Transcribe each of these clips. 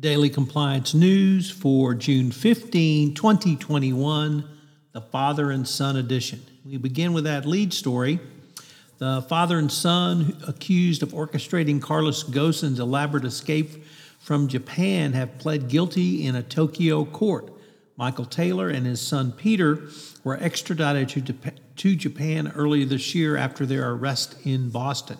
Daily Compliance News for June 15, 2021, the Father and Son edition. We begin with that lead story. The father and son accused of orchestrating Carlos Ghosn's elaborate escape from Japan have pled guilty in a Tokyo court. Michael Taylor and his son Peter were extradited to, to Japan earlier this year after their arrest in Boston.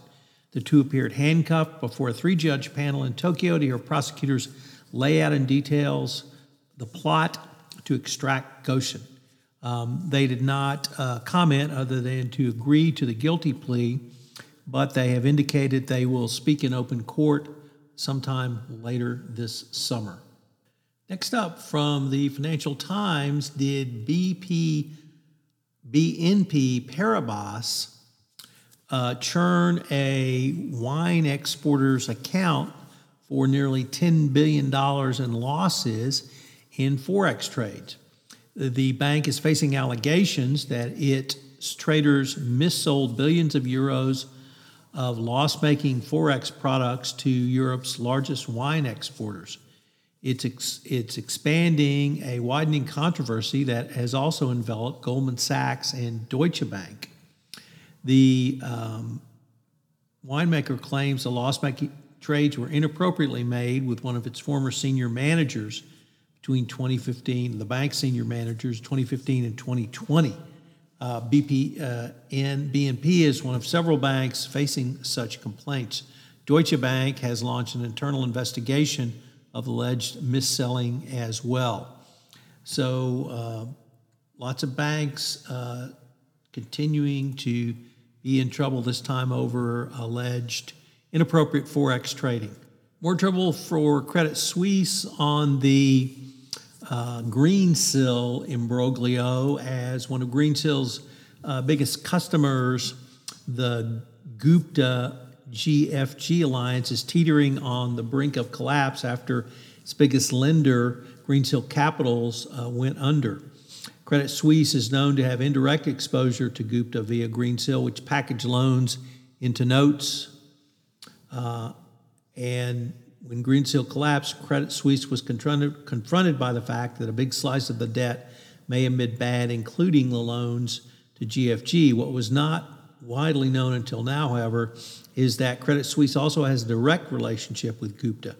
The two appeared handcuffed before a three judge panel in Tokyo to hear prosecutors lay out in details the plot to extract Ghosn. Um, they did not uh, comment other than to agree to the guilty plea, but they have indicated they will speak in open court sometime later this summer. Next up from the Financial Times, did BP BNP Paribas uh, churn a wine exporter's account for nearly $10 billion in losses in Forex trades. The bank is facing allegations that its traders missold billions of euros of loss making Forex products to Europe's largest wine exporters. It's, ex- it's expanding a widening controversy that has also enveloped Goldman Sachs and Deutsche Bank. The um, winemaker claims the loss making trades were inappropriately made with one of its former senior managers between 2015, the bank senior managers, 2015 and 2020. Uh, BP uh, and BNP is one of several banks facing such complaints. Deutsche Bank has launched an internal investigation of alleged mis-selling as well. So, uh, lots of banks uh, continuing to be in trouble this time over alleged inappropriate Forex trading. More trouble for Credit Suisse on the uh, Greensill imbroglio as one of Greensill's uh, biggest customers, the Gupta GFG alliance, is teetering on the brink of collapse after its biggest lender, Greensill Capitals, uh, went under. Credit Suisse is known to have indirect exposure to Gupta via Greensill, which package loans into notes. Uh, and when Greensill collapsed, Credit Suisse was confronted, confronted by the fact that a big slice of the debt may have been bad, including the loans to GFG. What was not widely known until now, however, is that Credit Suisse also has a direct relationship with Gupta.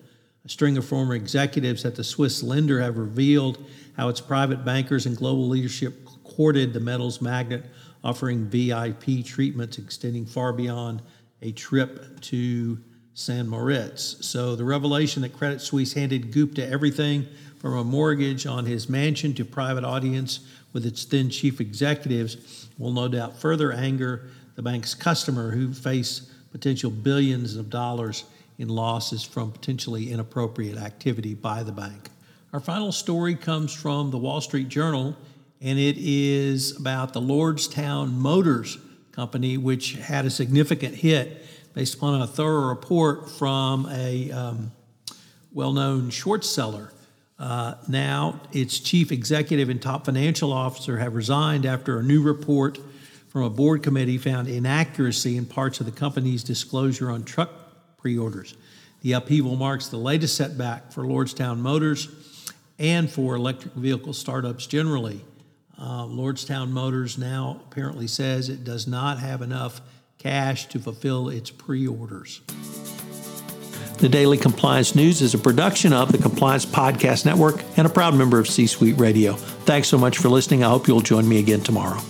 A string of former executives at the Swiss lender have revealed how its private bankers and global leadership courted the metals magnet, offering VIP treatments extending far beyond a trip to San Moritz. So the revelation that Credit Suisse handed Gupta everything from a mortgage on his mansion to private audience with its then chief executives will no doubt further anger the bank's customer who face potential billions of dollars in losses from potentially inappropriate activity by the bank. Our final story comes from the Wall Street Journal, and it is about the Lordstown Motors Company, which had a significant hit based upon a thorough report from a um, well known short seller. Uh, now, its chief executive and top financial officer have resigned after a new report from a board committee found inaccuracy in parts of the company's disclosure on truck pre orders. The upheaval marks the latest setback for Lordstown Motors and for electric vehicle startups generally. Uh, Lordstown Motors now apparently says it does not have enough cash to fulfill its pre orders. The Daily Compliance News is a production of the Compliance Podcast Network and a proud member of C Suite Radio. Thanks so much for listening. I hope you'll join me again tomorrow.